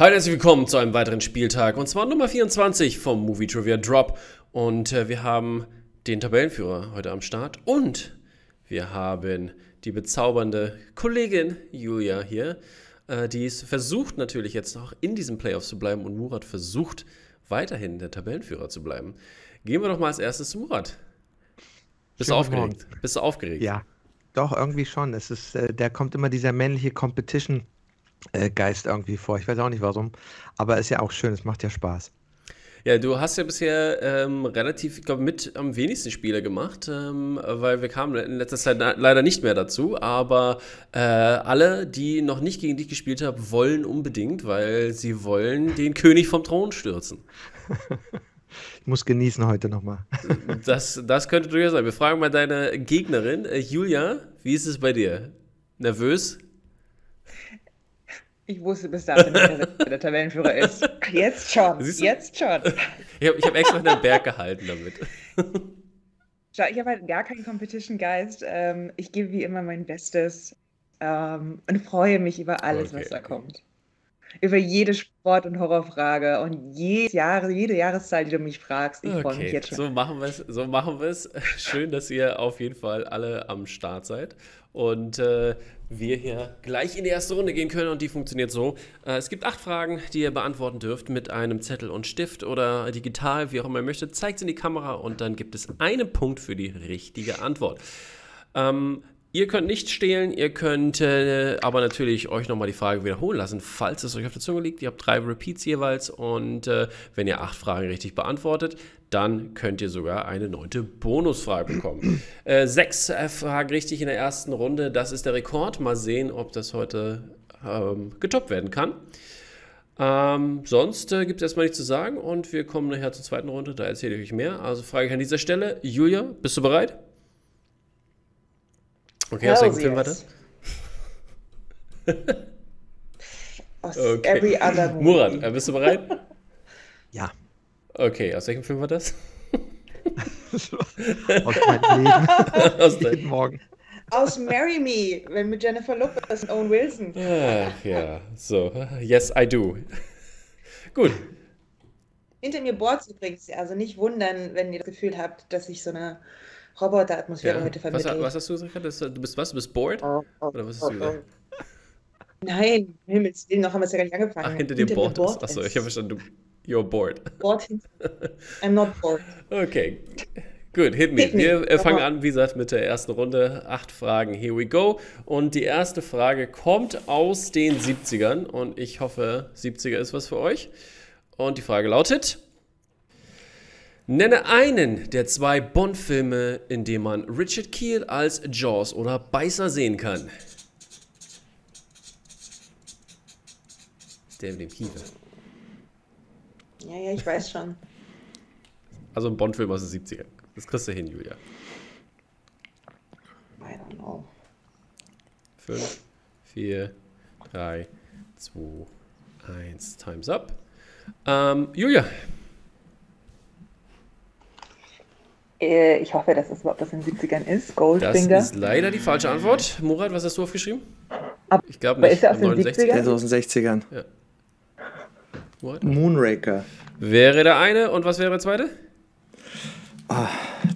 Hallo, herzlich willkommen zu einem weiteren Spieltag und zwar Nummer 24 vom Movie Trivia Drop. Und äh, wir haben den Tabellenführer heute am Start und wir haben die bezaubernde Kollegin Julia hier, äh, die es versucht natürlich jetzt noch in diesen Playoffs zu bleiben und Murat versucht weiterhin der Tabellenführer zu bleiben. Gehen wir doch mal als erstes zu Murat. Bist du aufgeregt? Morgen. Bist du aufgeregt? Ja, doch, irgendwie schon. Es ist, äh, da kommt immer dieser männliche Competition-Geist äh, irgendwie vor. Ich weiß auch nicht warum. Aber ist ja auch schön, es macht ja Spaß. Ja, du hast ja bisher ähm, relativ, ich glaube, mit am wenigsten Spiele gemacht, ähm, weil wir kamen in letzter Zeit leider nicht mehr dazu. Aber äh, alle, die noch nicht gegen dich gespielt haben, wollen unbedingt, weil sie wollen den König vom Thron stürzen. Ich muss genießen heute nochmal. Das, das könnte durchaus sein. Wir fragen mal deine Gegnerin. Äh, Julia, wie ist es bei dir? Nervös? Ich wusste bis dahin nicht, wer der Tabellenführer ist. Jetzt schon. Jetzt schon. Ich habe hab extra den Berg gehalten damit. Schau, ich habe halt gar keinen Competition-Geist. Ähm, ich gebe wie immer mein Bestes ähm, und freue mich über alles, okay. was da kommt über jede Sport- und Horrorfrage und jedes Jahr, jede Jahreszahl, die du mich fragst. Ich okay. freue mich jetzt schon. So machen wir es. So machen wir es. Schön, dass ihr auf jeden Fall alle am Start seid und äh, wir hier gleich in die erste Runde gehen können und die funktioniert so. Äh, es gibt acht Fragen, die ihr beantworten dürft mit einem Zettel und Stift oder digital, wie auch immer ihr möchtet. Zeigt es in die Kamera und dann gibt es einen Punkt für die richtige Antwort. Ähm, Ihr könnt nicht stehlen, ihr könnt äh, aber natürlich euch nochmal die Frage wiederholen lassen, falls es euch auf der Zunge liegt. Ihr habt drei Repeats jeweils und äh, wenn ihr acht Fragen richtig beantwortet, dann könnt ihr sogar eine neunte Bonusfrage bekommen. äh, sechs äh, Fragen richtig in der ersten Runde, das ist der Rekord. Mal sehen, ob das heute ähm, getoppt werden kann. Ähm, sonst äh, gibt es erstmal nichts zu sagen und wir kommen nachher zur zweiten Runde, da erzähle ich euch mehr. Also frage ich an dieser Stelle, Julia, bist du bereit? Okay, aus welchem Film war das? aus okay. every other movie. Murat, äh, bist du bereit? ja. Okay, aus welchem Film war das? aus meinem Leben. aus jeden Morgen. Aus Marry Me, wenn mit Jennifer Lopez und Owen Wilson. Ach ja, so. Yes, I do. Gut. Hinter mir bohrt übrigens, also nicht wundern, wenn ihr das Gefühl habt, dass ich so eine Roboteratmosphäre ja. heute vermitteln. Was, was, hast du gesagt? Du bist was? Du bist bored? Oh, oh, Oder was hast du gesagt? Nein, Himmels Willen, noch haben wir es ja gar nicht angefangen. Ach, hinter, hinter dir bored? Achso, ich habe verstanden, du, you're bored. Bored? I'm not bored. Okay. Gut, hit me. Hit me. Wir äh, fangen an, wie gesagt, mit der ersten Runde. Acht Fragen, here we go. Und die erste Frage kommt aus den 70ern und ich hoffe, 70er ist was für euch. Und die Frage lautet: Nenne einen der zwei Bond-Filme, in dem man Richard Keel als Jaws oder Beißer sehen kann. Der mit dem Kiefer. Ja, ja, ich weiß schon. Also ein Bond-Film aus den 70ern. Das kriegst du hin, Julia. I don't know. 5, 4, 3, 2, 1. Time's up. Ähm, Julia, Äh, ich hoffe, dass es überhaupt was in den 70ern ist. Goldfinger. Das ist leider die falsche Antwort. Murat, was hast du aufgeschrieben? Aber ich glaube nicht. Ist er aus den 69? 70ern? Der ist aus den 60ern. Ja. Moonraker. Wäre der eine und was wäre der zweite? Oh,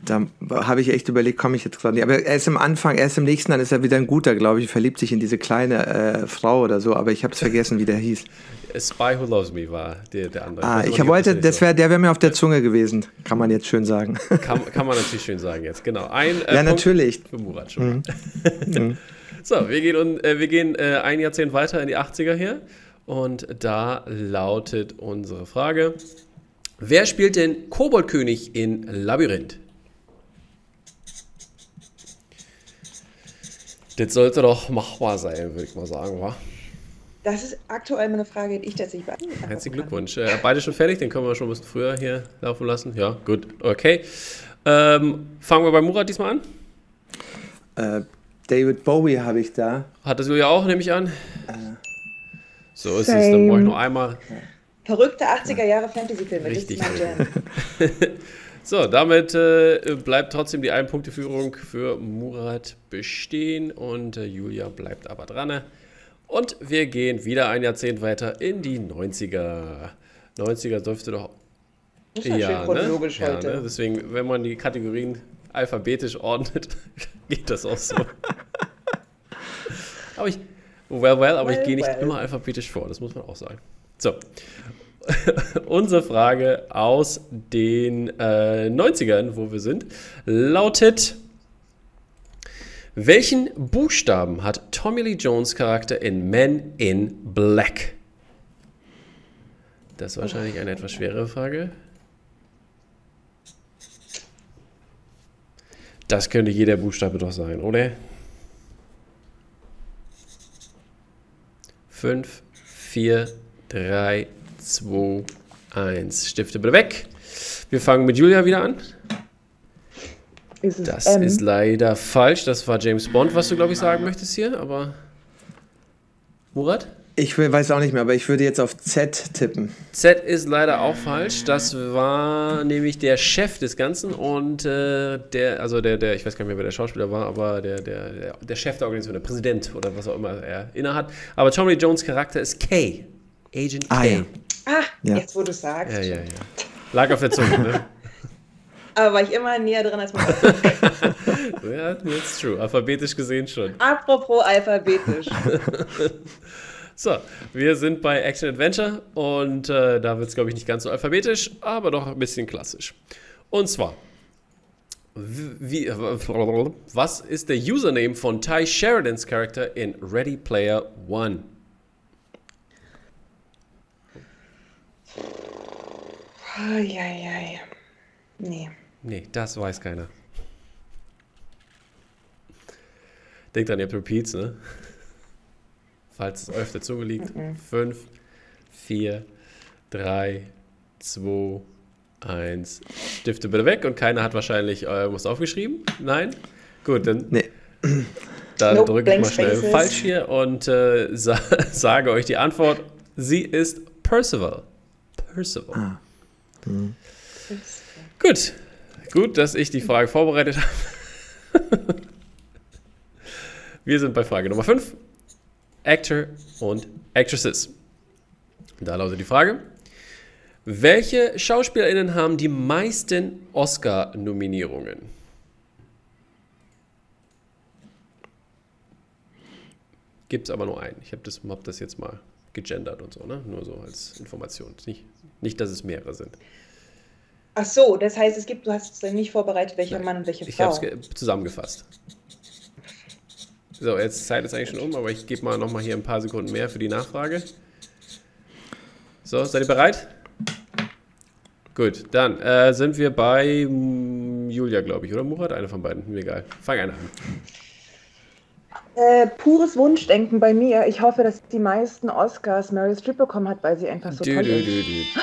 da habe ich echt überlegt, komme ich jetzt gerade nicht. Aber er ist im Anfang, er ist im nächsten, dann ist er wieder ein guter, glaube ich, verliebt sich in diese kleine äh, Frau oder so, aber ich habe es vergessen, wie der hieß. A Spy Who Loves Me war der, der andere. Ah, ich, ich wollte, das wär, der wäre mir auf der Zunge gewesen, kann man jetzt schön sagen. Kann, kann man natürlich schön sagen jetzt, genau. Ein, äh, ja, natürlich. Für Murat schon. Mhm. mhm. so, wir gehen, äh, wir gehen äh, ein Jahrzehnt weiter in die 80er hier und da lautet unsere Frage. Wer spielt den Koboldkönig in Labyrinth? Das sollte doch machbar sein, würde ich mal sagen, wa? Das ist aktuell eine Frage, die ich tatsächlich beantworten Herzlichen Glückwunsch. Äh, beide schon fertig, den können wir schon ein bisschen früher hier laufen lassen. Ja, gut, okay. Ähm, fangen wir bei Murat diesmal an. Äh, David Bowie habe ich da. Hat das Julia auch, nehme ich an? Äh, so ist es, dann brauche ich noch einmal. Verrückte 80er Jahre Fantasy-Filme. Richtig. so, damit äh, bleibt trotzdem die Ein-Punkte-Führung für Murat bestehen und äh, Julia bleibt aber dran. Und wir gehen wieder ein Jahrzehnt weiter in die 90er. 90er dürfte doch. Das ist ja, schön chronologisch ne? heute. Ja, ne? Deswegen, wenn man die Kategorien alphabetisch ordnet, geht das auch so. aber ich, well, well, aber well, ich gehe nicht well. immer alphabetisch vor, das muss man auch sagen. So. Unsere Frage aus den äh, 90ern, wo wir sind, lautet: Welchen Buchstaben hat Tommy Lee Jones Charakter in Men in Black? Das ist wahrscheinlich eine etwas schwere Frage. Das könnte jeder Buchstabe doch sein, oder? 5, 4, 3, 2, 1. Stifte bitte weg. Wir fangen mit Julia wieder an. Ist das M? ist leider falsch. Das war James Bond, was du, glaube ich, sagen möchtest hier. Aber. Murat? Ich weiß auch nicht mehr, aber ich würde jetzt auf Z tippen. Z ist leider auch falsch. Das war nämlich der Chef des Ganzen und äh, der, also der, der, ich weiß gar nicht mehr, wer der Schauspieler war, aber der, der, der Chef der Organisation, der Präsident oder was auch immer er innehat. Aber Tommy Jones Charakter ist K. Agent ah, K. Ja. Ah, ja. jetzt wo du sagst. Ja, ja, ja. Lag auf der Zunge, ne? Aber war ich immer näher dran als man Ja, that's true. Alphabetisch gesehen schon. Apropos alphabetisch. So, wir sind bei Action Adventure und äh, da wird es, glaube ich, nicht ganz so alphabetisch, aber doch ein bisschen klassisch. Und zwar, wie, was ist der Username von Ty Sheridans Charakter in Ready Player One? Eieiei. Nee. Nee, das weiß keiner. Denkt an, ihr habt Repeats, ne? falls es auf der Zunge liegt. 5, 4, 3, 2, 1. Stifte bitte weg und keiner hat wahrscheinlich irgendwas aufgeschrieben. Nein? Gut, dann. Nee. Dann nope, drücke ich mal schnell spaces. falsch hier und äh, sa sage euch die Antwort. Sie ist Percival. Percival. Ah. Mhm. Gut. Gut, dass ich die Frage vorbereitet habe. Wir sind bei Frage Nummer 5. Actor und Actresses. Da lautet die Frage: Welche SchauspielerInnen haben die meisten Oscar-Nominierungen? Gibt es aber nur einen. Ich habe das, hab das jetzt mal gegendert und so, ne? Nur so als Information. Nicht, nicht dass es mehrere sind. Ach so, das heißt, es gibt, du hast es dann nicht vorbereitet, welcher Nein. Mann und welche Frau. Ich habe es zusammengefasst. So, jetzt Zeit ist eigentlich schon um, aber ich gebe mal noch mal hier ein paar Sekunden mehr für die Nachfrage. So, seid ihr bereit? Gut, dann äh, sind wir bei Julia, glaube ich, oder Murat? Eine von beiden, mir egal. Fang einer an. Äh, pures Wunschdenken bei mir. Ich hoffe, dass die meisten Oscars Meryl Streep bekommen hat, weil sie einfach so du, toll du, ist. Du,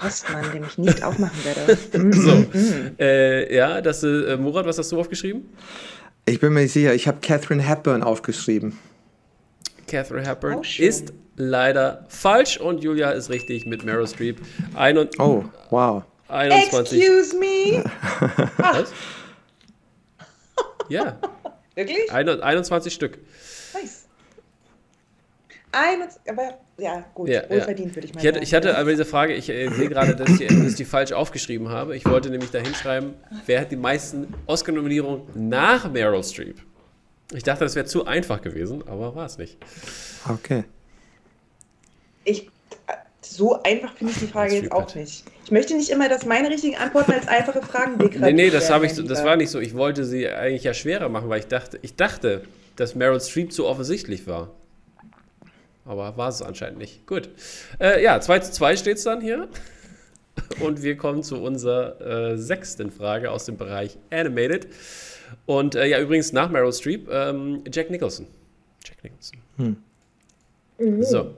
Postmann, den ich nicht aufmachen werde. so, mm. äh, ja, das, äh, Murat, was hast du aufgeschrieben? Ich bin mir nicht sicher. Ich habe Catherine Hepburn aufgeschrieben. Catherine Hepburn ist leider falsch und Julia ist richtig mit Meryl Streep. Ein oh, wow. 21. Excuse me? Was? ja. Wirklich? 21 Stück. Nice. 21, aber ja, gut, ja, wohlverdient, ja. würde ich mal ich hatte, sagen. Ich hatte aber diese Frage, ich äh, sehe gerade, dass ich, dass ich die falsch aufgeschrieben habe. Ich wollte nämlich da hinschreiben, wer hat die meisten Oscar-Nominierungen nach Meryl Streep? Ich dachte, das wäre zu einfach gewesen, aber war es nicht. Okay. Ich, so einfach finde ich die Frage jetzt auch nicht. Ich möchte nicht immer, dass meine richtigen Antworten als einfache Fragen degradiert Nee, nee, das, ich, das war nicht so. Ich wollte sie eigentlich ja schwerer machen, weil ich dachte, ich dachte, dass Meryl Streep zu offensichtlich war. Aber war es anscheinend nicht. Gut. Äh, ja, 2 zu 2 steht es dann hier. Und wir kommen zu unserer äh, sechsten Frage aus dem Bereich Animated. Und äh, ja, übrigens nach Meryl Streep, ähm, Jack Nicholson. Jack Nicholson. Hm. Mhm. So.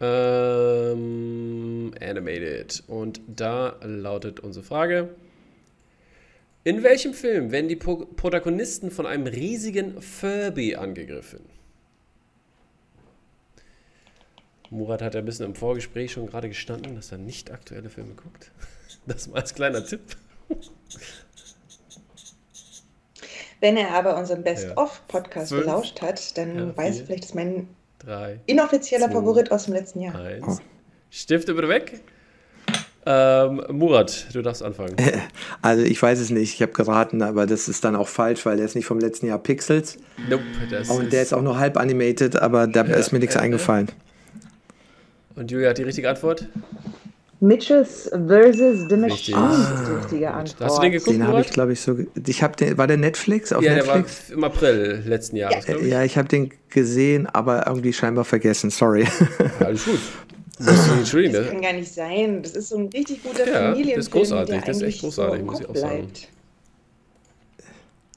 Ähm, animated. Und da lautet unsere Frage. In welchem Film werden die Pro Protagonisten von einem riesigen Furby angegriffen? Murat hat ja ein bisschen im Vorgespräch schon gerade gestanden, dass er nicht aktuelle Filme guckt. Das mal als kleiner Tipp. Wenn er aber unseren Best-of-Podcast gelauscht hat, dann ja, weiß er vielleicht, dass mein drei, inoffizieller zwei, Favorit aus dem letzten Jahr. Eins. Oh. Stifte bitte weg. Ähm, Murat, du darfst anfangen. Also ich weiß es nicht, ich habe geraten, aber das ist dann auch falsch, weil der ist nicht vom letzten Jahr Pixels. Nope, das Und ist der ist auch nur halb animated, aber da ja, ist mir nichts ja, eingefallen. Und Julia hat die richtige Antwort? Mitches versus The Machine ah, ist die richtige Antwort. Hast du den geguckt? Den habe ich, glaube ich, so. Ich habe den. War der Netflix? Auf ja, Netflix? der war im April letzten Jahres. Ja, ich. ja ich habe den gesehen, aber irgendwie scheinbar vergessen. Sorry. Ja, alles gut. Entschuldigen, das kann gar nicht sein. Das ist so ein richtig guter ja, Familienfilm. Das ist großartig, das ist echt großartig, so muss ich auch sagen. Bleibt.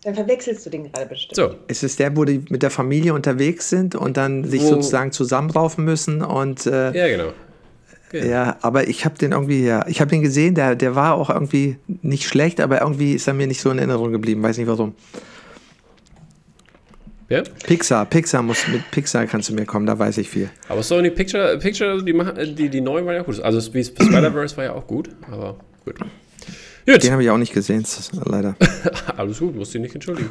Dann verwechselst du den gerade bestimmt. So. Ist es der, wo die mit der Familie unterwegs sind und dann sich wo, sozusagen zusammenraufen müssen und. Äh, ja, genau. genau. Ja, aber ich habe den irgendwie, ja, ich habe den gesehen, der, der war auch irgendwie nicht schlecht, aber irgendwie ist er mir nicht so in Erinnerung geblieben, weiß nicht warum. Ja? Pixar, Pixar muss mit Pixar kannst du mir kommen, da weiß ich viel. Aber Sony Picture, Picture die, die, die neuen waren ja gut. Also Spider-Verse war ja auch gut, aber gut. Gut. Den habe ich auch nicht gesehen, leider. Alles gut, musst du nicht entschuldigen.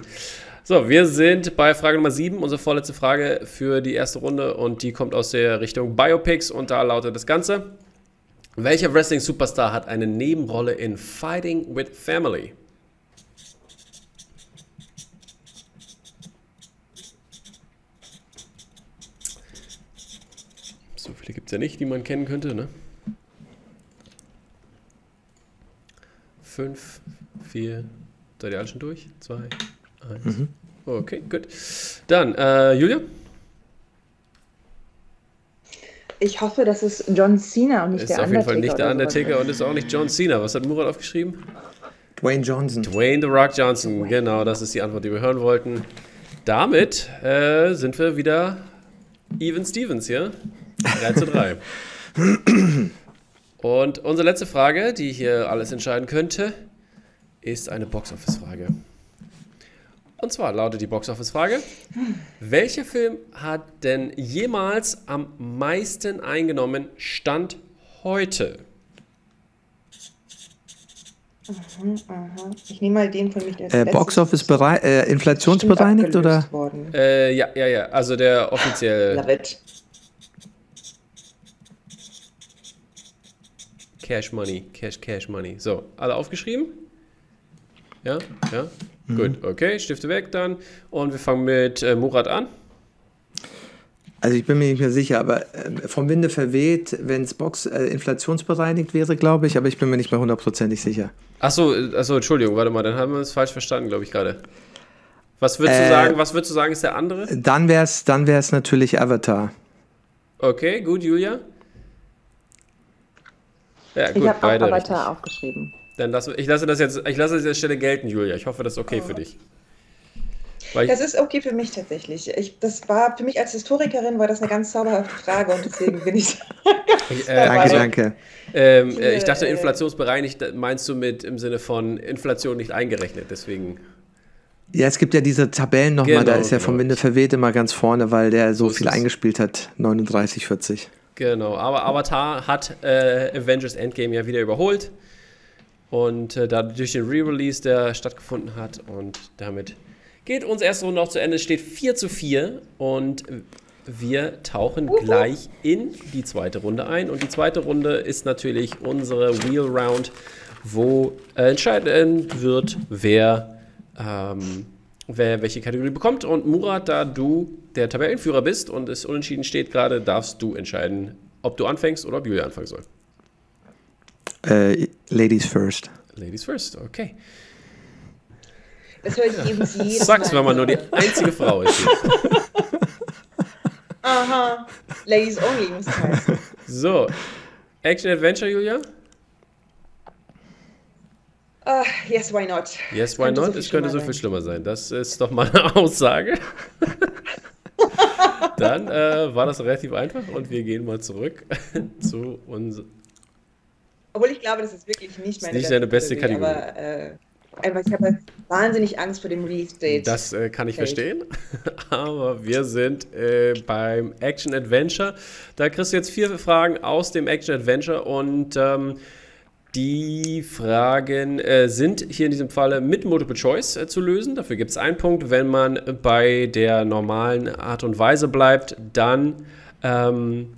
So, wir sind bei Frage Nummer 7, unsere vorletzte Frage für die erste Runde und die kommt aus der Richtung Biopics und da lautet das Ganze. Welcher Wrestling-Superstar hat eine Nebenrolle in Fighting with Family? So viele gibt es ja nicht, die man kennen könnte, ne? 5, 4, seid ihr alle schon durch? 2, 1. Mhm. Okay, gut. Dann, äh, Julia? Ich hoffe, das ist John Cena und nicht ist der Undertaker. Ist auf jeden Fall nicht der Undertaker und ist auch nicht John Cena. Was hat Murat aufgeschrieben? Dwayne Johnson. Dwayne The Rock Johnson, genau, das ist die Antwort, die wir hören wollten. Damit äh, sind wir wieder Even Stevens hier. 3 zu 3. Und unsere letzte Frage, die hier alles entscheiden könnte, ist eine Boxoffice-Frage. Und zwar lautet die Boxoffice-Frage: Welcher Film hat denn jemals am meisten eingenommen, Stand heute? Aha, aha. Ich nehme mal den von mich. Äh, Boxoffice äh, inflationsbereinigt oder? Äh, ja, ja, ja. Also der offizielle. Love it. Cash Money, Cash, Cash Money. So, alle aufgeschrieben? Ja, ja. Mhm. Gut, okay, Stifte weg dann. Und wir fangen mit äh, Murat an. Also ich bin mir nicht mehr sicher, aber äh, vom Winde verweht, wenn es Box äh, inflationsbereinigt wäre, glaube ich, aber ich bin mir nicht mehr hundertprozentig sicher. Achso, achso, Entschuldigung, warte mal, dann haben wir es falsch verstanden, glaube ich gerade. Was würdest du äh, sagen, was würdest du sagen, ist der andere? Dann wäre es dann wär's natürlich Avatar. Okay, gut, Julia. Ja, gut, ich habe auch Avatar richtig. aufgeschrieben. Dann lass, ich lasse das jetzt, ich lasse das jetzt Stelle gelten, Julia. Ich hoffe, das ist okay oh. für dich. Weil das ist okay für mich tatsächlich. Ich, das war für mich als Historikerin war das eine ganz zauberhafte Frage und deswegen bin ich. ich äh, danke, also, danke. Ähm, äh, ich dachte, inflationsbereinigt meinst du mit im Sinne von Inflation nicht eingerechnet, deswegen. Ja, es gibt ja diese Tabellen nochmal, genau, da ist ja genau. vom Winde verweht immer ganz vorne, weil der so, so viel eingespielt hat, 39, 40. Genau, aber Avatar hat äh, Avengers Endgame ja wieder überholt. Und äh, dadurch den Re-Release, der stattgefunden hat. Und damit geht unsere erste Runde auch zu Ende. Es steht 4 zu 4. Und wir tauchen Uhu. gleich in die zweite Runde ein. Und die zweite Runde ist natürlich unsere Wheel Round, wo äh, entscheiden wird, wer, ähm, wer welche Kategorie bekommt. Und Murat, da du der Tabellenführer bist und es unentschieden steht gerade, darfst du entscheiden, ob du anfängst oder ob Julia anfangen soll. Äh, Ladies first. Ladies first, okay. Das höre ich eben jedes Sag's, wenn man nur die einzige Frau ist. Aha. Ladies only muss heißen. So. Action Adventure, Julia? Uh, yes, why not? Yes, why könnte not? So es könnte so viel schlimmer sein. Das ist doch mal eine Aussage. Dann äh, war das relativ einfach und wir gehen mal zurück zu uns. Obwohl ich glaube, das ist wirklich nicht meine nicht deine beste Kategorie. Aber äh, ich habe wahnsinnig Angst vor dem Release-Date. Das äh, kann ich verstehen. aber wir sind äh, beim Action-Adventure. Da kriegst du jetzt vier Fragen aus dem Action-Adventure und ähm, Die Fragen äh, sind hier in diesem Falle mit Multiple Choice äh, zu lösen. Dafür gibt es einen Punkt. Wenn man bei der normalen Art und Weise bleibt, dann, ähm,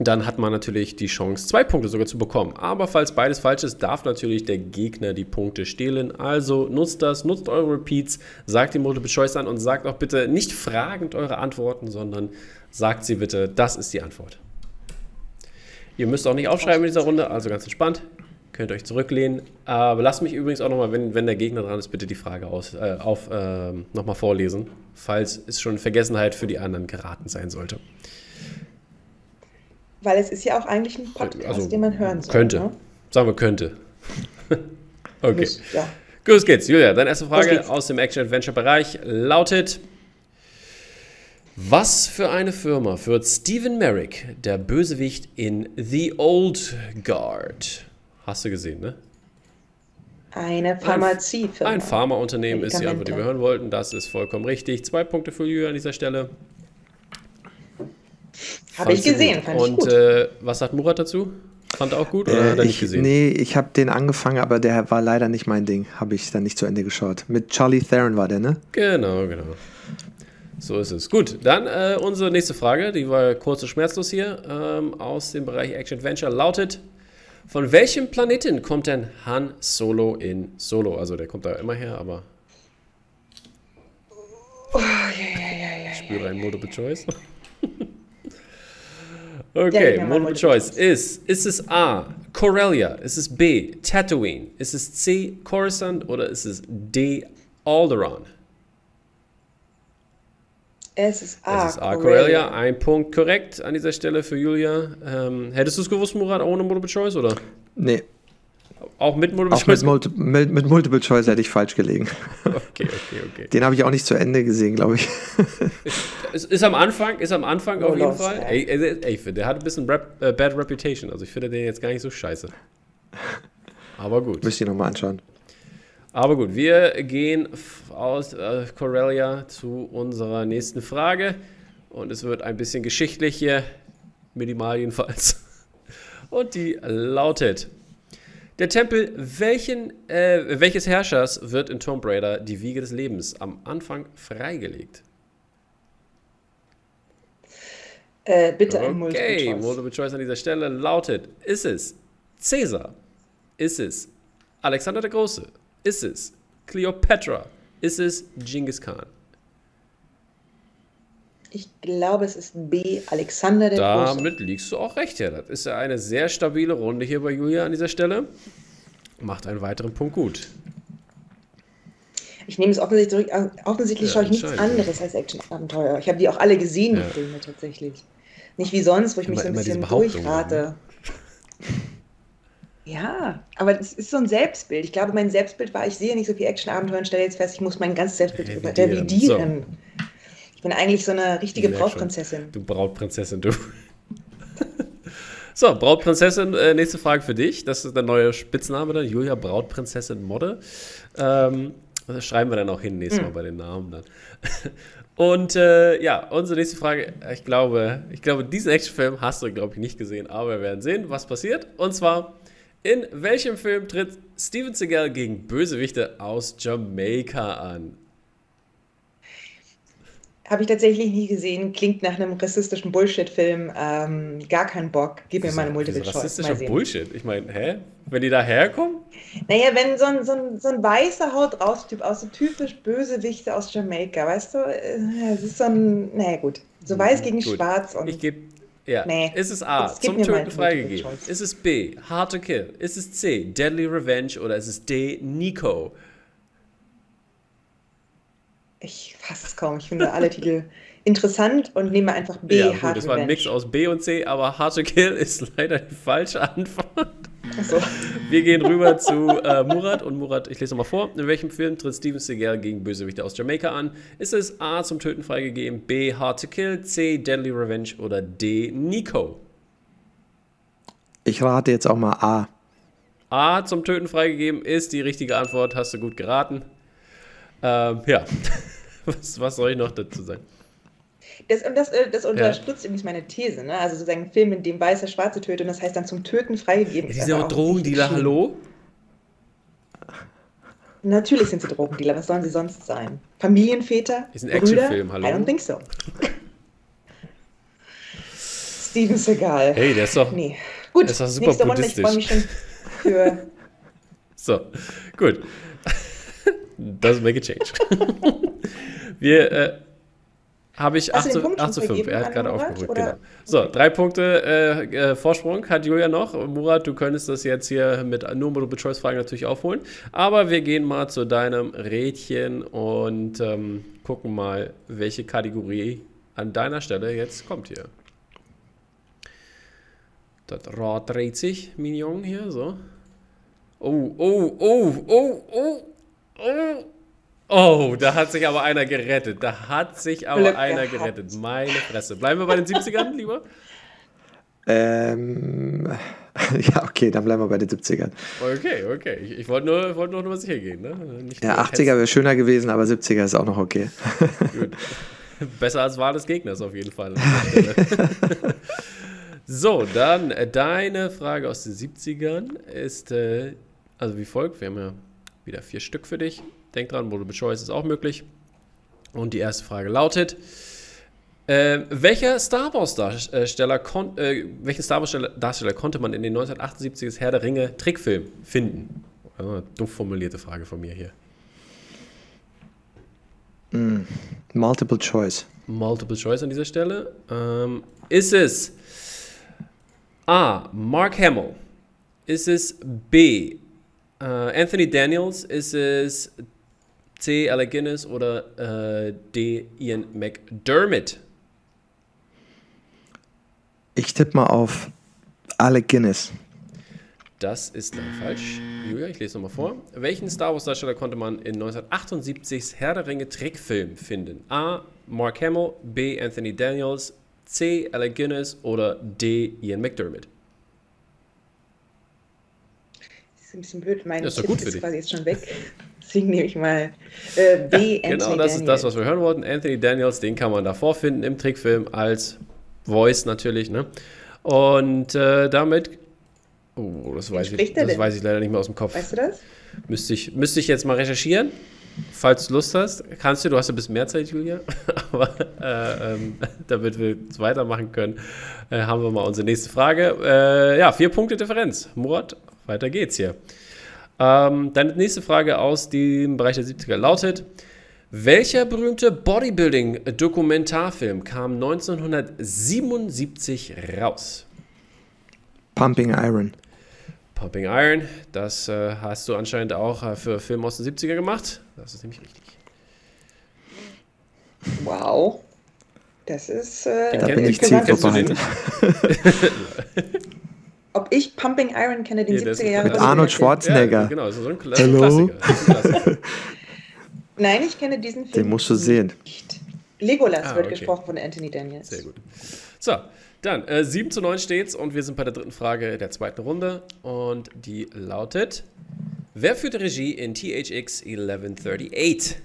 dann hat man natürlich die Chance, zwei Punkte sogar zu bekommen. Aber falls beides falsch ist, darf natürlich der Gegner die Punkte stehlen. Also nutzt das, nutzt eure Repeats, sagt die Multiple Choice an und sagt auch bitte nicht fragend eure Antworten, sondern sagt sie bitte, das ist die Antwort. Ihr müsst auch nicht aufschreiben in dieser Runde, also ganz entspannt. Könnt euch zurücklehnen. Aber lasst mich übrigens auch nochmal, wenn, wenn der Gegner dran ist, bitte die Frage aus, äh, auf, äh, nochmal vorlesen, falls es schon Vergessenheit für die anderen geraten sein sollte. Weil es ist ja auch eigentlich ein Podcast, also, den man hören soll. Könnte. Ne? Sagen wir könnte. okay. Muss, ja. Gut geht's. Julia, deine erste Frage aus dem Action-Adventure-Bereich lautet: Was für eine Firma führt Stephen Merrick, der Bösewicht in The Old Guard? Hast du gesehen, ne? Eine Pharmaziefirma. Ein, ein Pharmaunternehmen ist die Antwort, die wir hören wollten. Das ist vollkommen richtig. Zwei Punkte für Julia an dieser Stelle. Habe ich gesehen, fand Und, ich gut. äh, was sagt Murat dazu? Fand er auch gut oder äh, hat er nicht gesehen? Nee, ich habe den angefangen, aber der war leider nicht mein Ding. Habe ich dann nicht zu Ende geschaut. Mit Charlie Theron war der, ne? Genau, genau. So ist es. Gut, dann äh, unsere nächste Frage, die war kurz und schmerzlos hier, ähm, aus dem Bereich Action Adventure, lautet: von welchem Planeten kommt denn Han Solo in Solo? Also der kommt da immer her, aber. Oh, ja, ja, ja, ja. Spüre ein Multiple Choice. okay, ja, Multiple Choice ist: Ist es A. Corellia? Ist es B. Tatooine? Ist es C. Coruscant? Oder ist es D. Alderaan? Es ist A. Es ist A. Corellia. Ein Punkt korrekt an dieser Stelle für Julia. Ähm, hättest du es gewusst, Murat, ohne Multiple Choice, oder? Nee. Auch mit Multiple auch Choice? Mit, Multi mit, mit, Multiple Choice hätte ich falsch gelegen. Okay, okay, okay. Den habe ich auch nicht zu Ende gesehen, glaube ich. ist, ist, am Anfang, ist am Anfang oh, auf jeden Fall. Ey, ey, ey, der hat ein bisschen Rap, äh, Bad Reputation. Also ich finde den jetzt gar nicht so scheiße. Aber gut. Müsst ihr nochmal anschauen. Aber gut, wir gehen aus äh, Corellia zu unserer nächsten Frage. Und es wird ein bisschen geschichtlich hier, minimal jedenfalls. Und die lautet: Der Tempel welchen, äh, welches Herrschers wird in Tomb Raider die Wiege des Lebens am Anfang freigelegt? Äh, bitte ein Multiple Choice. Okay, Multiple Choice an dieser Stelle lautet: Ist es Caesar? Ist es Alexander der Große? Ist es Cleopatra? Ist es Genghis Khan? Ich glaube, es ist B, Alexander der Große. Damit liegst du auch recht, ja. Das ist ja eine sehr stabile Runde hier bei Julia an dieser Stelle. Macht einen weiteren Punkt gut. Ich nehme es offensichtlich zurück. Offensichtlich ja, schaue ich nichts anderes als Action-Abenteuer. Ich habe die auch alle gesehen, die ja. Filme tatsächlich. Nicht wie sonst, wo ich mich immer, so ein bisschen durchrate. Ne? Ja, aber es ist so ein Selbstbild. Ich glaube, mein Selbstbild war, ich sehe nicht so viel Action-Abenteuer und stelle jetzt fest, ich muss mein ganzes Selbstbild revidieren. revidieren. So. Ich bin eigentlich so eine richtige Brautprinzessin. Du Brautprinzessin, du. so, Brautprinzessin, äh, nächste Frage für dich. Das ist der neue Spitzname dann, Julia Brautprinzessin Modde. Ähm, das schreiben wir dann auch hin nächstes Mal mhm. bei den Namen dann. Und äh, ja, unsere nächste Frage, ich glaube, ich glaube, diesen Actionfilm hast du, glaube ich, nicht gesehen, aber wir werden sehen, was passiert. Und zwar in welchem Film tritt Steven Seagal gegen Bösewichte aus Jamaika an? Habe ich tatsächlich nie gesehen. Klingt nach einem rassistischen Bullshit-Film. Ähm, gar keinen Bock. Gib mir mal eine Multiple-Choice. Rassistischer Bullshit? Ich meine, hä? Wenn die da herkommen? Naja, wenn so ein, so ein, so ein weißer Haut raus Typ aus so typisch Bösewichte aus Jamaika, weißt du? Äh, es ist so ein, naja gut, so weiß mhm, gegen gut. schwarz und... Ich gebe ja. Nee. Ist es A, zum Töten freigegeben? Ist es B, Hard to Kill? Ist es C, Deadly Revenge? Oder ist es D, Nico? Ich fasse es kaum. Ich finde alle Titel interessant und nehme einfach B, ja, gut, Hard Das war ein Mix aus B und C, aber Hard to Kill ist leider die falsche Antwort. So. Wir gehen rüber zu äh, Murat und Murat, ich lese nochmal vor. In welchem Film tritt Steven Seagal gegen Bösewichte aus Jamaika an? Ist es A zum Töten freigegeben, B Hard to Kill, C Deadly Revenge oder D Nico? Ich rate jetzt auch mal A. A zum Töten freigegeben ist die richtige Antwort, hast du gut geraten. Ähm, ja, was, was soll ich noch dazu sagen? Das, das, äh, das unterstützt ja. übrigens meine These, ne? Also sozusagen ein Film, in dem Weiße Schwarze tötet und das heißt dann zum Töten freigegeben. Ja, die sind auch Drogendealer, hallo? Natürlich sind sie Drogendealer, was sollen sie sonst sein? Familienväter? Ist ein Actionfilm, hallo? I don't think so. Steven Seagal. Hey, der ist doch. Nee. Gut, der ist super nächste Runde, ich freue mich schon für. so, gut. Doesn't make a change. Wir äh, habe ich 8 zu, 8 zu 5. Er hat gerade aufgerückt, genau. So, drei Punkte äh, äh, Vorsprung hat Julia noch. Murat, du könntest das jetzt hier mit nur Multiple-Choice-Fragen natürlich aufholen. Aber wir gehen mal zu deinem Rädchen und ähm, gucken mal, welche Kategorie an deiner Stelle jetzt kommt hier. Das Rad dreht sich, Mignon hier, so. Oh, oh, oh, oh, oh, oh. Oh, da hat sich aber einer gerettet. Da hat sich aber Glück einer gehabt. gerettet. Meine Fresse. Bleiben wir bei den 70ern, lieber? Ähm, ja, okay, dann bleiben wir bei den 70ern. Okay, okay. Ich, ich wollte nur, wollt nur, nur sicher gehen. Ne? Nicht ja, 80er wäre schöner gewesen, aber 70er ist auch noch okay. Gut. Besser als Wahl des Gegners auf jeden Fall. so, dann äh, deine Frage aus den 70ern ist, äh, also wie folgt. Wir haben ja wieder vier Stück für dich. Denk dran, Multiple Choice ist auch möglich. Und die erste Frage lautet: äh, welcher Star Wars Darsteller, äh, welchen Star Wars Darsteller konnte man in den 1978 Herr der Ringe Trickfilm finden? Ah, dumm formulierte Frage von mir hier. Mm, multiple Choice. Multiple Choice an dieser Stelle. Ähm, ist es A. Mark Hamill? Ist es B. Uh, Anthony Daniels? Ist es C. Alec Guinness oder äh, D. Ian McDermott? Ich tippe mal auf Alec Guinness. Das ist dann falsch. Julia, ich lese nochmal vor. Welchen Star Wars-Darsteller konnte man in 1978 Herr der Ringe Trickfilm finden? A. Mark Hamill, B. Anthony Daniels, C. Alec Guinness oder D. Ian McDermott? Das ist ein bisschen blöd. Mein das ist, Tipp ist quasi jetzt schon weg. Deswegen nehme ich mal äh, B. Ja, genau, das Daniels. ist das, was wir hören wollten. Anthony Daniels, den kann man da vorfinden im Trickfilm als Voice natürlich. Ne? Und äh, damit. Oh, das, weiß ich, das weiß ich leider nicht mehr aus dem Kopf. Weißt du das? Müsste ich, müsste ich jetzt mal recherchieren. Falls du Lust hast, kannst du, du hast ein bisschen mehr Zeit, Julia, aber äh, ähm, damit wir es weitermachen können, äh, haben wir mal unsere nächste Frage. Äh, ja, vier Punkte Differenz. Murat, weiter geht's hier. Ähm, deine nächste Frage aus dem Bereich der 70er lautet: Welcher berühmte Bodybuilding-Dokumentarfilm kam 1977 raus? Pumping Iron. Pumping Iron, das äh, hast du anscheinend auch äh, für Filme aus den 70er gemacht. Das ist nämlich richtig. Wow. Das ist. Äh, da bin ich zielvorbereitet. ob ich Pumping Iron kenne, den ja, 70er Jahre. Mit Arnold Schwarzenegger. Ja, genau, so ein Hello? Klassiker. Nein, ich kenne diesen Film. Den musst du sehen. Nicht. Legolas ah, wird okay. gesprochen von Anthony Daniels. Sehr gut. So, dann äh, 7 zu 9 steht's und wir sind bei der dritten Frage der zweiten Runde und die lautet: Wer führte Regie in THX 1138?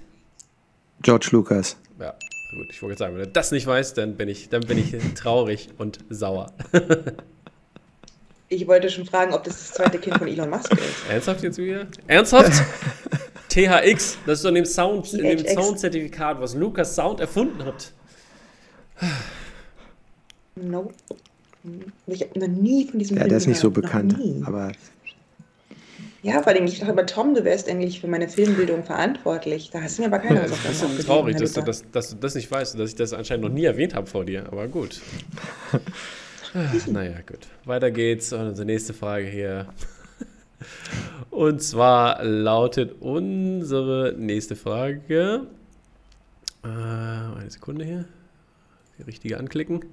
George Lucas. Ja, gut, ich wollte sagen, wenn du das nicht weißt, dann bin ich, dann bin ich traurig und sauer. Ich wollte schon fragen, ob das das zweite Kind von Elon Musk ist. Ernsthaft jetzt wieder? Ernsthaft? THX, das ist doch in dem Sound, in dem Soundzertifikat, was Lukas Sound erfunden hat. Nope. Ich habe noch nie von diesem Ja, Film der ist nicht so bekannt, aber. Ja, vor allem, ich dachte aber, Tom, du wärst eigentlich für meine Filmbildung verantwortlich. Da hast du mir aber keine Hausaufgaben Das ist traurig, dass du das, dass du das nicht weißt und dass ich das anscheinend noch nie erwähnt habe vor dir, aber gut. naja, gut. Weiter geht's. Und unsere nächste Frage hier. Und zwar lautet unsere nächste Frage. Äh, eine Sekunde hier. Die richtige anklicken.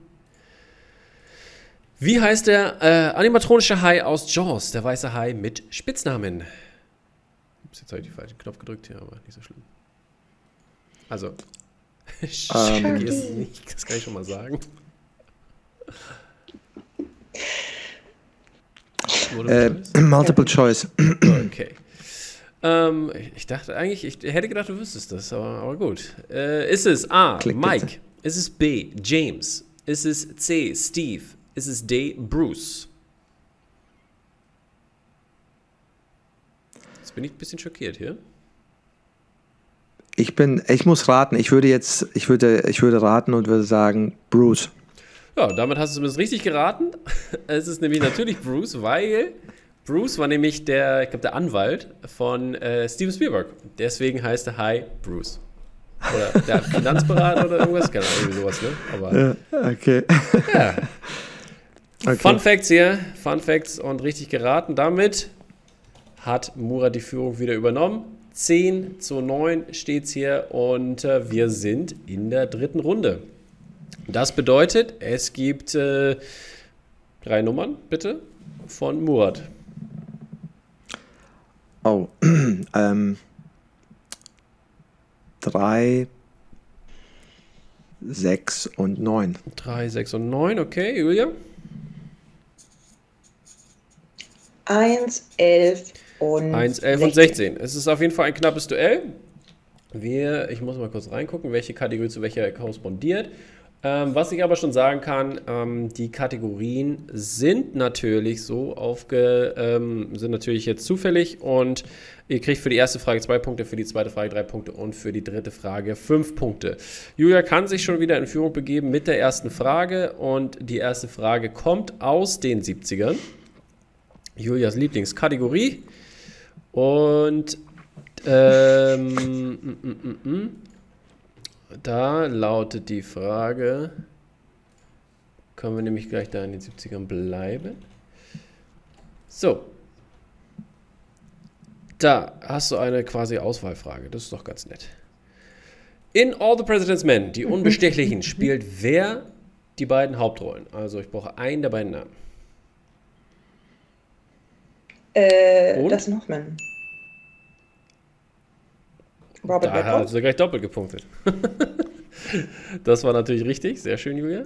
Wie heißt der äh, animatronische Hai aus Jaws, der weiße Hai mit Spitznamen? Ups, jetzt habe ich den falschen Knopf gedrückt hier, aber nicht so schlimm. Also, um, ist nicht, das kann ich schon mal sagen. Äh, multiple Choice. Okay. Ähm, ich dachte eigentlich, ich hätte gedacht, du wüsstest das, aber, aber gut. Äh, ist es A. Klick Mike, bitte. Ist es B. James? Ist es C. Steve? Ist es D. Bruce? Jetzt bin ich ein bisschen schockiert hier. Ich bin, ich muss raten. Ich würde jetzt, ich würde, ich würde raten und würde sagen Bruce. Ja, damit hast du zumindest richtig geraten. Es ist nämlich natürlich Bruce, weil Bruce war nämlich der, ich glaube, der Anwalt von äh, Steven Spielberg. Deswegen heißt er Hi Bruce. Oder der Finanzberater oder irgendwas, keine Ahnung, irgendwie sowas, ne? Aber, ja, okay. Ja. okay. Fun Facts hier, Fun Facts und richtig geraten. Damit hat Murat die Führung wieder übernommen. 10 zu 9 steht es hier und äh, wir sind in der dritten Runde. Das bedeutet, es gibt äh, drei Nummern, bitte, von Murat. Oh, ähm, drei, sechs und neun. Drei, sechs und neun, okay, Julia? Eins, elf und 1, 11 16. und 16. Es ist auf jeden Fall ein knappes Duell. Wir, ich muss mal kurz reingucken, welche Kategorie zu welcher korrespondiert. Ähm, was ich aber schon sagen kann, ähm, die Kategorien sind natürlich so aufge, ähm, sind natürlich jetzt zufällig und ihr kriegt für die erste Frage zwei Punkte, für die zweite Frage drei Punkte und für die dritte Frage fünf Punkte. Julia kann sich schon wieder in Führung begeben mit der ersten Frage und die erste Frage kommt aus den 70ern. Julias Lieblingskategorie. Und ähm, m -m -m da lautet die Frage, können wir nämlich gleich da in den 70ern bleiben. So. Da hast du eine quasi Auswahlfrage. Das ist doch ganz nett. In All the President's Men, die Unbestechlichen, spielt wer die beiden Hauptrollen? Also ich brauche einen der beiden Namen. Äh, das Hoffman. Robert da Redford. hast du gleich doppelt gepunktet. das war natürlich richtig. Sehr schön, Julia.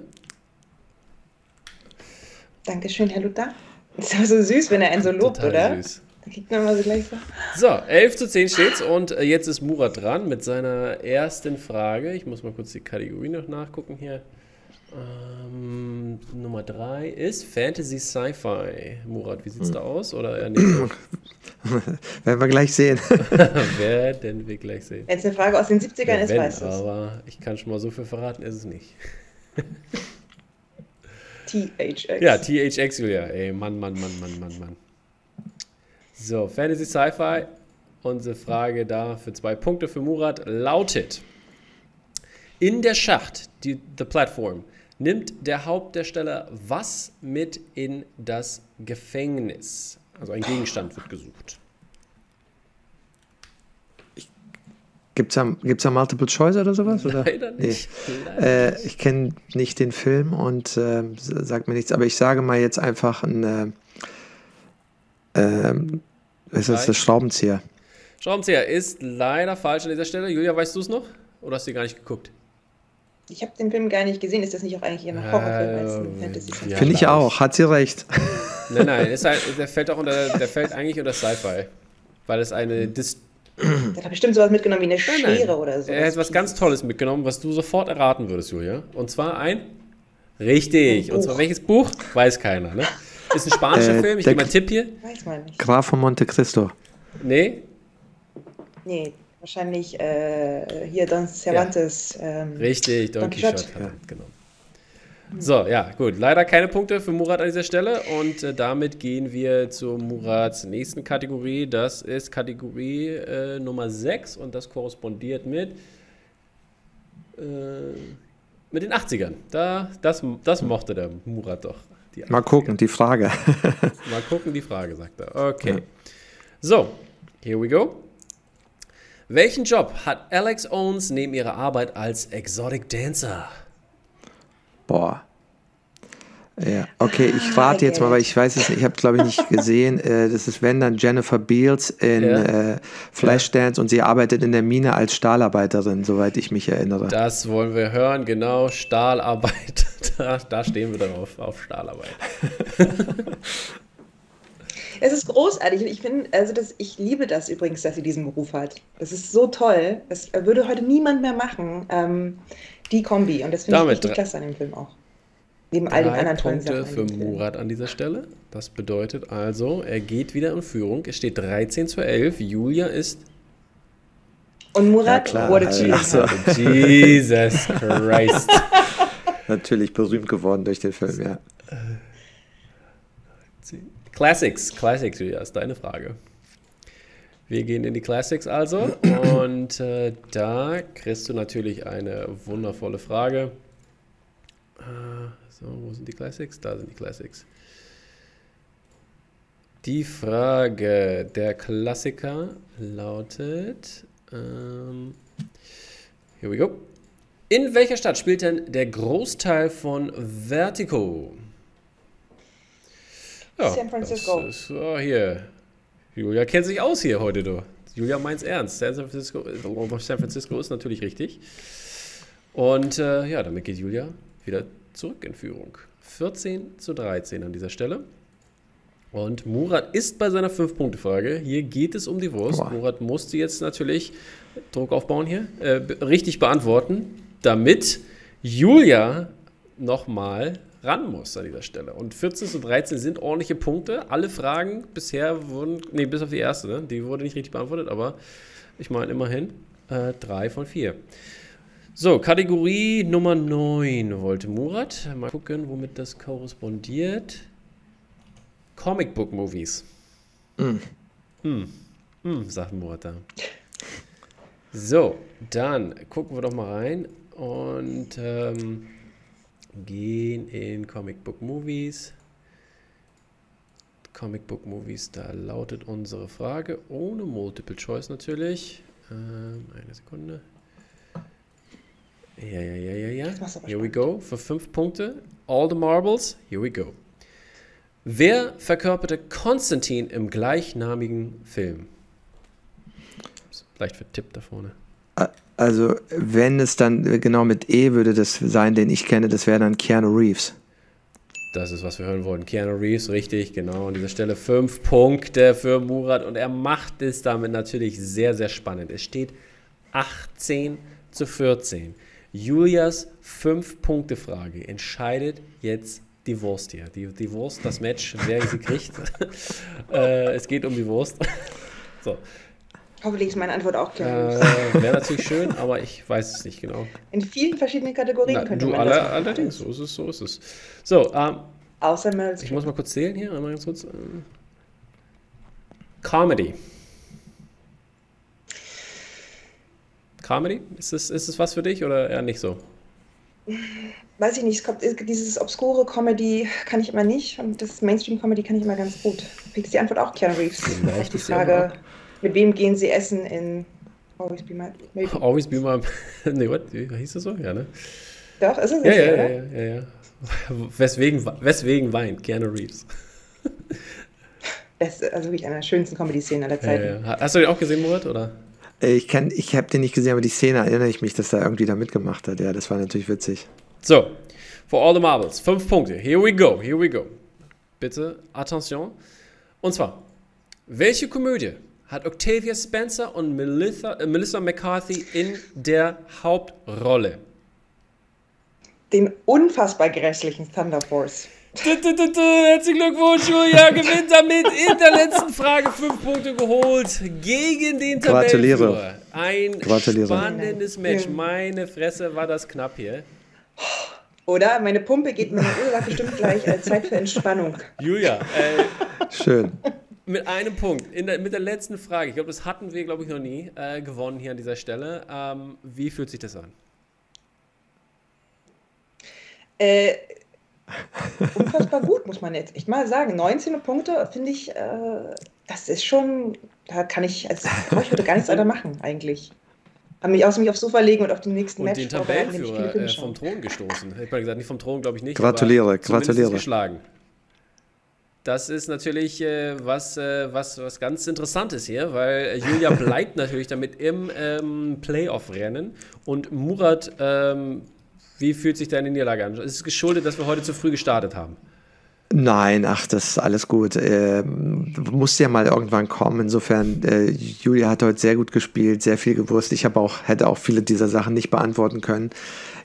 Dankeschön, Herr Luther. Das ist aber so süß, wenn er einen so lobt, Total oder? Süß. Da kriegt man mal so gleich so. So, 11 zu 10 steht's und äh, jetzt ist Murat dran mit seiner ersten Frage. Ich muss mal kurz die Kategorie noch nachgucken hier. Ähm, Nummer 3 ist Fantasy Sci-Fi. Murat, wie sieht's hm. da aus? Oder eher nicht? Werden wir gleich sehen. Werden wir gleich sehen. Wenn es eine Frage aus den 70ern ja, ist, wenn, weißt du Aber ich kann schon mal so viel verraten, ist es nicht. THX. Ja, THX, Julia. Ey, Mann, Mann, Mann, Mann, Mann, Mann. So, Fantasy Sci-Fi. Unsere Frage da für zwei Punkte für Murat lautet: In der Schacht, die The Platform, nimmt der Hauptdarsteller was mit in das Gefängnis? Also ein Gegenstand wird gesucht. Gibt es da, gibt's da Multiple Choice oder sowas? Oder? Leider nicht. Nee. Leider äh, ich kenne nicht den Film und äh, sagt mir nichts, aber ich sage mal jetzt einfach ein. Äh, äh, was ist das? Schraubenzieher. Schraubenzieher ist leider falsch an dieser Stelle. Julia, weißt du es noch? Oder hast du gar nicht geguckt? Ich habe den Film gar nicht gesehen. Ist das nicht auch eigentlich ein Horrorfilm als ein Fantasy-Film? Ja, Finde ich auch. Hat sie recht. Nein, nein. Ist halt, der fällt auch unter, der fällt eigentlich unter Sci-Fi. Weil es eine Dis der hat bestimmt sowas mitgenommen wie eine Schere nein, nein. oder so. Er hat was ganz Tolles mitgenommen, was du sofort erraten würdest, Julia. Und zwar ein. Richtig. Ein Und zwar welches Buch? Weiß keiner, ne? Ist ein spanischer äh, Film. Ich gebe mal einen Tipp hier. Weiß man nicht. Graf von Monte Cristo. Nee. Nee, Wahrscheinlich äh, hier Don Cervantes. Ja. Ähm, Richtig, Don, Don Quixote. Quixote ja. genau. So, ja, gut. Leider keine Punkte für Murat an dieser Stelle. Und äh, damit gehen wir zu Murats nächsten Kategorie. Das ist Kategorie äh, Nummer 6 und das korrespondiert mit, äh, mit den 80ern. Da, das, das mochte der Murat doch. Mal gucken, die Frage. Mal gucken, die Frage, sagt er. Okay. Ja. So, here we go. Welchen Job hat Alex Owens neben ihrer Arbeit als Exotic Dancer? Boah. Ja, okay, ich warte jetzt mal, weil ich weiß es nicht, ich habe es glaube ich nicht gesehen. Äh, das ist wenn dann Jennifer Beals in ja. äh, Flashdance ja. und sie arbeitet in der Mine als Stahlarbeiterin, soweit ich mich erinnere. Das wollen wir hören, genau, Stahlarbeit. Da, da stehen wir drauf, auf Stahlarbeit. Es ist großartig. Ich finde, also das, ich liebe das übrigens, dass sie diesen Beruf hat. Das ist so toll. Das würde heute niemand mehr machen. Ähm, die Kombi. Und das finde ich richtig klasse an dem Film auch. Neben all den anderen tollen Punkte Sachen. für Murat an dieser Stelle. Das bedeutet also, er geht wieder in Führung. Es steht 13 zu 11. Julia ist. Und Murat ja, wurde also, Jesus Christ. Natürlich berühmt geworden durch den Film, ja. Classics, Classics, Julia, ist deine Frage. Wir gehen in die Classics also. Und äh, da kriegst du natürlich eine wundervolle Frage. Äh, so, wo sind die Classics? Da sind die Classics. Die Frage der Klassiker lautet: ähm, Here we go. In welcher Stadt spielt denn der Großteil von Vertigo? Ja, San Francisco. Ist, oh, hier. Julia kennt sich aus hier heute, du. Julia meint's ernst. San Francisco, San Francisco ist natürlich richtig. Und äh, ja, damit geht Julia wieder zurück in Führung. 14 zu 13 an dieser Stelle. Und Murat ist bei seiner 5-Punkte-Frage. Hier geht es um die Wurst. Boah. Murat musste jetzt natürlich Druck aufbauen hier, äh, richtig beantworten, damit Julia nochmal ran muss an dieser Stelle. Und 14 zu 13 sind ordentliche Punkte. Alle Fragen bisher wurden, nee, bis auf die erste, ne? die wurde nicht richtig beantwortet, aber ich meine immerhin äh, drei von vier. So, Kategorie Nummer 9 wollte Murat. Mal gucken, womit das korrespondiert. Comic Book Movies. Mm. Mm. Mm, sagt Murat da. So, dann gucken wir doch mal rein und ähm, gehen in Comic Book Movies. Comic Book Movies, da lautet unsere Frage ohne Multiple Choice natürlich. Ähm, eine Sekunde. Ja, ja, ja, ja, ja. Here we go. Für fünf Punkte. All the Marbles. Here we go. Wer verkörperte Konstantin im gleichnamigen Film? Vielleicht für Tipp da vorne. Also, wenn es dann genau mit E würde das sein, den ich kenne, das wäre dann Keanu Reeves. Das ist, was wir hören wollen. Keanu Reeves, richtig, genau. An dieser Stelle fünf Punkte für Murat und er macht es damit natürlich sehr, sehr spannend. Es steht 18 zu 14. Julias 5-Punkte-Frage entscheidet jetzt die Wurst hier. Die, die Wurst, das Match, wer sie kriegt. äh, es geht um die Wurst. so. Hoffentlich ist meine Antwort auch klar. Äh, Wäre natürlich schön, aber ich weiß es nicht genau. In vielen verschiedenen Kategorien Na, könnte du man alle, das Allerdings, so ist es, so ist es. So, ähm, Außer Meryl Ich muss mal kurz zählen hier, einmal ganz kurz. Comedy. Comedy? Ist es, ist es was für dich oder eher nicht so? Weiß ich nicht, kommt, dieses obskure Comedy kann ich immer nicht und das Mainstream-Comedy kann ich immer ganz gut. Ist die Antwort auch Keanu Reeves? Vielleicht die Frage, mit wem gehen sie essen in Always Be My... Maybe. Always Be My... nee, what? Hieß das so? Ja, ne? Doch, ist es ja, ja, ja, ja, ja, ja. Weswegen, weswegen weint Keanu Reeves? Das ist also wirklich eine der schönsten Comedy-Szenen aller Zeiten. Ja, ja. Hast du den auch gesehen, Murat, oder? Äh, ich, kann, ich habe den nicht gesehen, aber die Szene erinnere ich mich, dass er irgendwie da mitgemacht hat. Ja, das war natürlich witzig. So, for all the marbles, fünf Punkte. Here we go, here we go. Bitte, Attention. Und zwar, welche Komödie hat Octavia Spencer und Melissa, äh, Melissa McCarthy in der Hauptrolle? Den unfassbar grässlichen Thunder Force. Herzlichen Glückwunsch, Julia gewinnt damit in der letzten Frage fünf Punkte geholt gegen den Tabellenführer. Ein Gratuliere. spannendes Match. Meine Fresse war das knapp hier. Oder? Meine Pumpe geht mir nach bestimmt gleich als Zeit für Entspannung. Julia, äh, schön. Mit einem Punkt, der, mit der letzten Frage, ich glaube, das hatten wir, glaube ich, noch nie äh, gewonnen hier an dieser Stelle. Ähm, wie fühlt sich das an? Äh, unfassbar gut, muss man jetzt echt mal sagen. 19 Punkte finde ich, äh, das ist schon, da kann ich, also ich heute gar nichts anderes machen eigentlich. Haben mich aus mich aufs Sofa legen und auf den nächsten und Match den Tabellenführer äh, vom Thron gestoßen. Ich habe gesagt, nicht vom Thron, glaube ich nicht. Gratuliere, gratuliere. geschlagen. Das ist natürlich äh, was, äh, was, was ganz Interessantes hier, weil Julia bleibt natürlich damit im ähm, Playoff-Rennen und Murat ähm, wie fühlt sich deine Niederlage an? Ist es geschuldet, dass wir heute zu früh gestartet haben? Nein, ach, das ist alles gut. Äh, muss ja mal irgendwann kommen. Insofern, äh, Julia hat heute sehr gut gespielt, sehr viel gewusst. Ich habe auch, hätte auch viele dieser Sachen nicht beantworten können.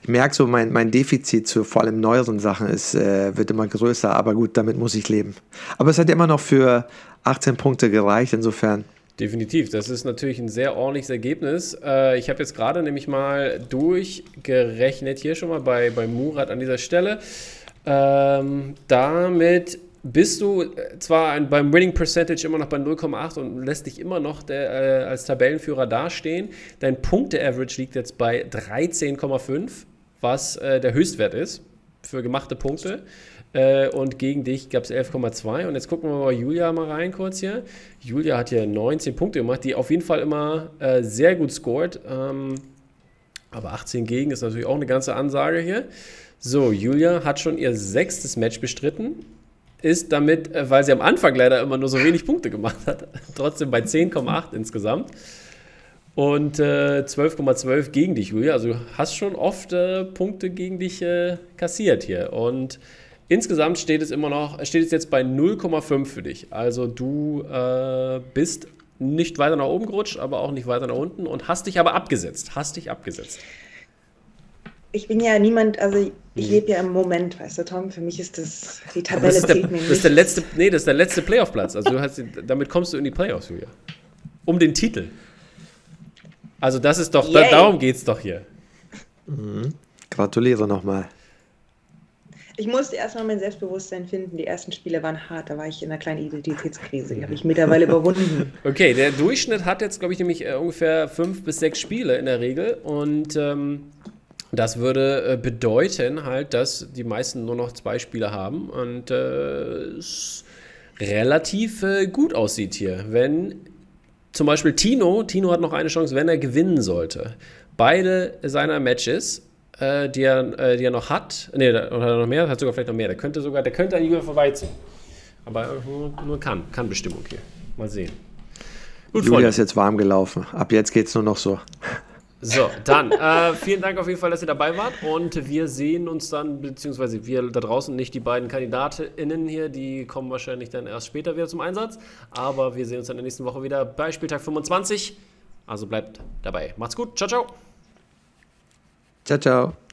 Ich merke so, mein, mein Defizit zu vor allem neueren Sachen ist, äh, wird immer größer, aber gut, damit muss ich leben. Aber es hat immer noch für 18 Punkte gereicht, insofern. Definitiv, das ist natürlich ein sehr ordentliches Ergebnis. Äh, ich habe jetzt gerade nämlich mal durchgerechnet, hier schon mal bei, bei Murat an dieser Stelle. Ähm, damit bist du äh, zwar ein, beim Winning Percentage immer noch bei 0,8 und lässt dich immer noch der, äh, als Tabellenführer dastehen. Dein Punkte-Average liegt jetzt bei 13,5, was äh, der Höchstwert ist für gemachte Punkte. Äh, und gegen dich gab es 11,2. Und jetzt gucken wir mal Julia mal rein kurz hier. Julia hat hier 19 Punkte gemacht, die auf jeden Fall immer äh, sehr gut scored. Ähm, aber 18 gegen ist natürlich auch eine ganze Ansage hier. So, Julia hat schon ihr sechstes Match bestritten. Ist damit, äh, weil sie am Anfang leider immer nur so wenig Punkte gemacht hat, trotzdem bei 10,8 insgesamt. Und äh, 12,12 gegen dich, Julia. Also du hast schon oft äh, Punkte gegen dich äh, kassiert hier. Und insgesamt steht es immer noch, steht es jetzt bei 0,5 für dich. Also du äh, bist nicht weiter nach oben gerutscht, aber auch nicht weiter nach unten und hast dich aber abgesetzt. Hast dich abgesetzt ich bin ja niemand, also ich mhm. lebe ja im Moment, weißt du, Tom. Für mich ist das die Tabelle das ist der, das ist der letzte, nee, das ist der letzte Playoff-Platz. Also du hast, damit kommst du in die Playoffs, Julia. Um den Titel. Also das ist doch, da, darum geht es doch hier. Mhm. Gratuliere nochmal. Ich musste erstmal mein Selbstbewusstsein finden. Die ersten Spiele waren hart, da war ich in einer kleinen Identitätskrise. Die habe ich mittlerweile überwunden. Okay, der Durchschnitt hat jetzt, glaube ich, nämlich äh, ungefähr fünf bis sechs Spiele in der Regel. Und ähm, das würde äh, bedeuten halt, dass die meisten nur noch zwei Spiele haben und äh, es relativ äh, gut aussieht hier. Wenn zum Beispiel Tino, Tino hat noch eine Chance, wenn er gewinnen sollte. Beide seiner Matches, äh, die, er, äh, die er noch hat, nee, oder noch mehr, hat sogar vielleicht noch mehr, der könnte sogar, der könnte an Julia vorbeiziehen. Aber nur, nur kann, kann Bestimmung hier. Mal sehen. Gut, Julia ist jetzt warm gelaufen. Ab jetzt geht es nur noch so. So, dann äh, vielen Dank auf jeden Fall, dass ihr dabei wart und wir sehen uns dann, beziehungsweise wir da draußen, nicht die beiden KandidatInnen hier, die kommen wahrscheinlich dann erst später wieder zum Einsatz, aber wir sehen uns dann in der nächsten Woche wieder bei Spieltag 25. Also bleibt dabei. Macht's gut, ciao, ciao. Ciao, ciao.